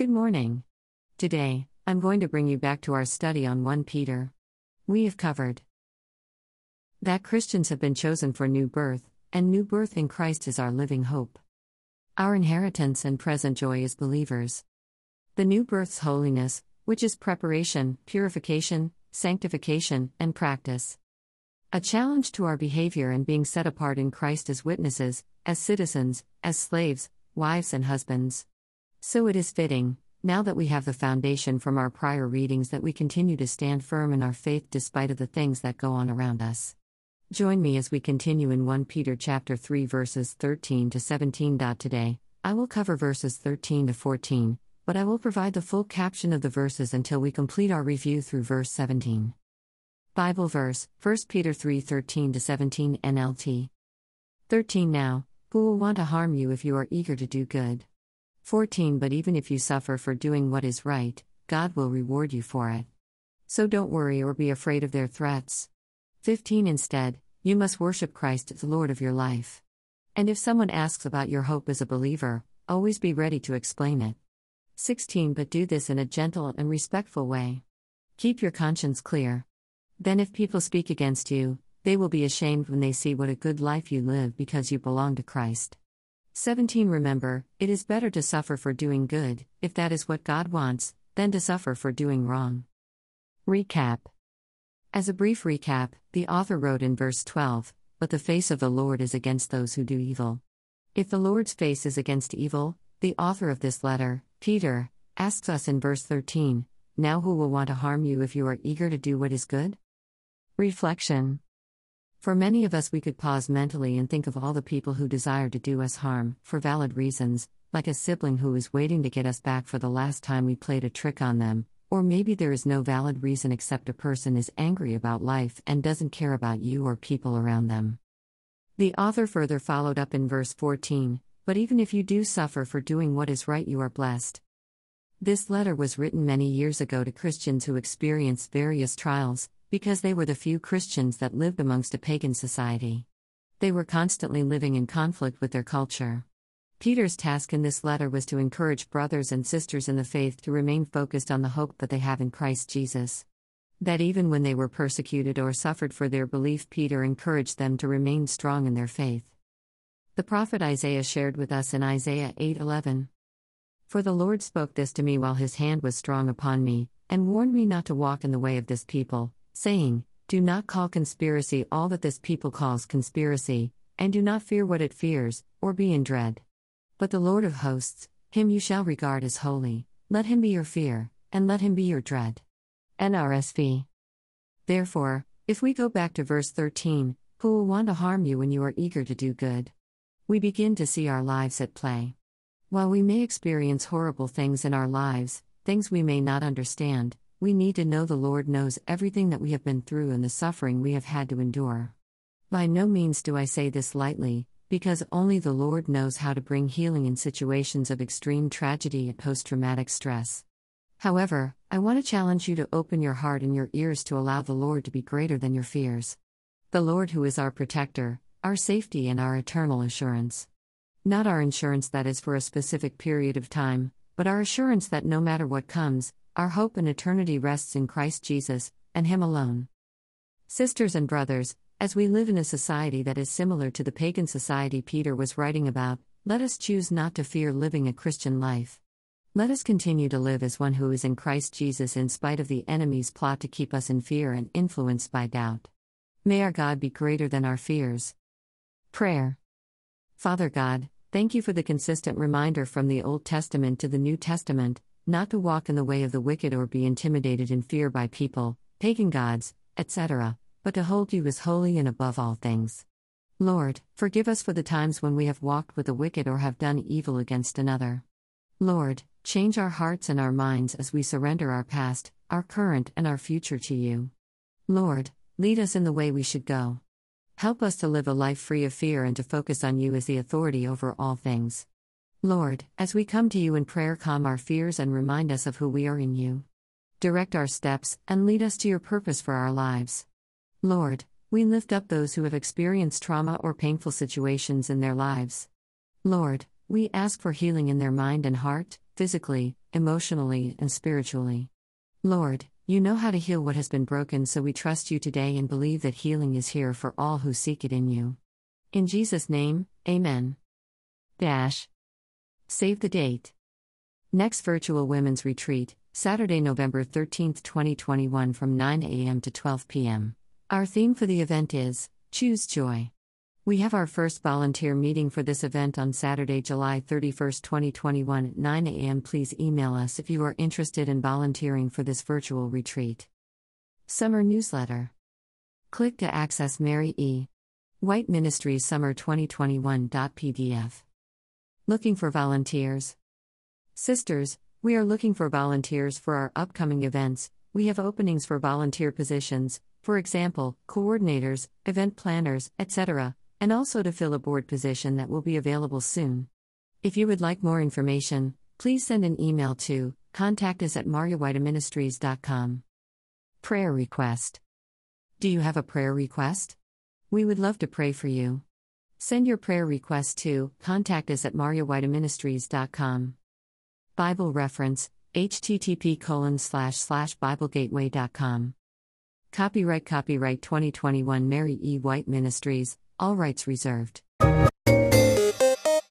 Good morning. Today, I'm going to bring you back to our study on 1 Peter. We have covered that Christians have been chosen for new birth, and new birth in Christ is our living hope. Our inheritance and present joy as believers. The new birth's holiness, which is preparation, purification, sanctification, and practice. A challenge to our behavior and being set apart in Christ as witnesses, as citizens, as slaves, wives, and husbands. So it is fitting, now that we have the foundation from our prior readings, that we continue to stand firm in our faith despite of the things that go on around us. Join me as we continue in 1 Peter chapter 3 verses 13 to 17. Today, I will cover verses 13 to 14, but I will provide the full caption of the verses until we complete our review through verse 17. Bible verse 1 Peter 3:13 to 17 NLT. 13 Now, who will want to harm you if you are eager to do good? 14 But even if you suffer for doing what is right, God will reward you for it. So don't worry or be afraid of their threats. 15 Instead, you must worship Christ as Lord of your life. And if someone asks about your hope as a believer, always be ready to explain it. 16 But do this in a gentle and respectful way. Keep your conscience clear. Then, if people speak against you, they will be ashamed when they see what a good life you live because you belong to Christ. 17 Remember, it is better to suffer for doing good, if that is what God wants, than to suffer for doing wrong. Recap As a brief recap, the author wrote in verse 12 But the face of the Lord is against those who do evil. If the Lord's face is against evil, the author of this letter, Peter, asks us in verse 13 Now who will want to harm you if you are eager to do what is good? Reflection For many of us, we could pause mentally and think of all the people who desire to do us harm, for valid reasons, like a sibling who is waiting to get us back for the last time we played a trick on them, or maybe there is no valid reason except a person is angry about life and doesn't care about you or people around them. The author further followed up in verse 14 But even if you do suffer for doing what is right, you are blessed. This letter was written many years ago to Christians who experienced various trials, because they were the few Christians that lived amongst a pagan society. They were constantly living in conflict with their culture. Peter's task in this letter was to encourage brothers and sisters in the faith to remain focused on the hope that they have in Christ Jesus. That even when they were persecuted or suffered for their belief, Peter encouraged them to remain strong in their faith. The prophet Isaiah shared with us in Isaiah 8:11. For the Lord spoke this to me while his hand was strong upon me, and warned me not to walk in the way of this people, saying, Do not call conspiracy all that this people calls conspiracy, and do not fear what it fears, or be in dread. But the Lord of hosts, him you shall regard as holy, let him be your fear, and let him be your dread. NRSV. Therefore, if we go back to verse 13, who will want to harm you when you are eager to do good? We begin to see our lives at play. While we may experience horrible things in our lives, things we may not understand, we need to know the Lord knows everything that we have been through and the suffering we have had to endure. By no means do I say this lightly, because only the Lord knows how to bring healing in situations of extreme tragedy and post traumatic stress. However, I want to challenge you to open your heart and your ears to allow the Lord to be greater than your fears. The Lord, who is our protector, our safety, and our eternal assurance. Not our insurance that is for a specific period of time, but our assurance that no matter what comes, our hope and eternity rests in Christ Jesus, and Him alone. Sisters and brothers, as we live in a society that is similar to the pagan society Peter was writing about, let us choose not to fear living a Christian life. Let us continue to live as one who is in Christ Jesus in spite of the enemy's plot to keep us in fear and influenced by doubt. May our God be greater than our fears. Prayer. Father God, thank you for the consistent reminder from the Old Testament to the New Testament not to walk in the way of the wicked or be intimidated in fear by people, pagan gods, etc., but to hold you as holy and above all things. Lord, forgive us for the times when we have walked with the wicked or have done evil against another. Lord, change our hearts and our minds as we surrender our past, our current, and our future to you. Lord, lead us in the way we should go. Help us to live a life free of fear and to focus on you as the authority over all things. Lord, as we come to you in prayer, calm our fears and remind us of who we are in you. Direct our steps and lead us to your purpose for our lives. Lord, we lift up those who have experienced trauma or painful situations in their lives. Lord, we ask for healing in their mind and heart, physically, emotionally, and spiritually. Lord, you know how to heal what has been broken, so we trust you today and believe that healing is here for all who seek it in you. In Jesus' name, Amen. Dash. Save the date. Next Virtual Women's Retreat, Saturday, November 13, 2021, from 9 a.m. to 12 p.m. Our theme for the event is Choose Joy. We have our first volunteer meeting for this event on Saturday, July 31, 2021 at 9 a.m. Please email us if you are interested in volunteering for this virtual retreat. Summer Newsletter. Click to access Mary E. White Ministries Summer 2021.pdf. Looking for volunteers. Sisters, we are looking for volunteers for our upcoming events. We have openings for volunteer positions, for example, coordinators, event planners, etc and also to fill a board position that will be available soon. If you would like more information, please send an email to contact us at maryewhiteministries.com. Prayer request. Do you have a prayer request? We would love to pray for you. Send your prayer request to contact us at maryewhiteministries.com. Bible reference http colon slash slash biblegateway.com. Copyright Copyright 2021 Mary E. White Ministries, all rights reserved.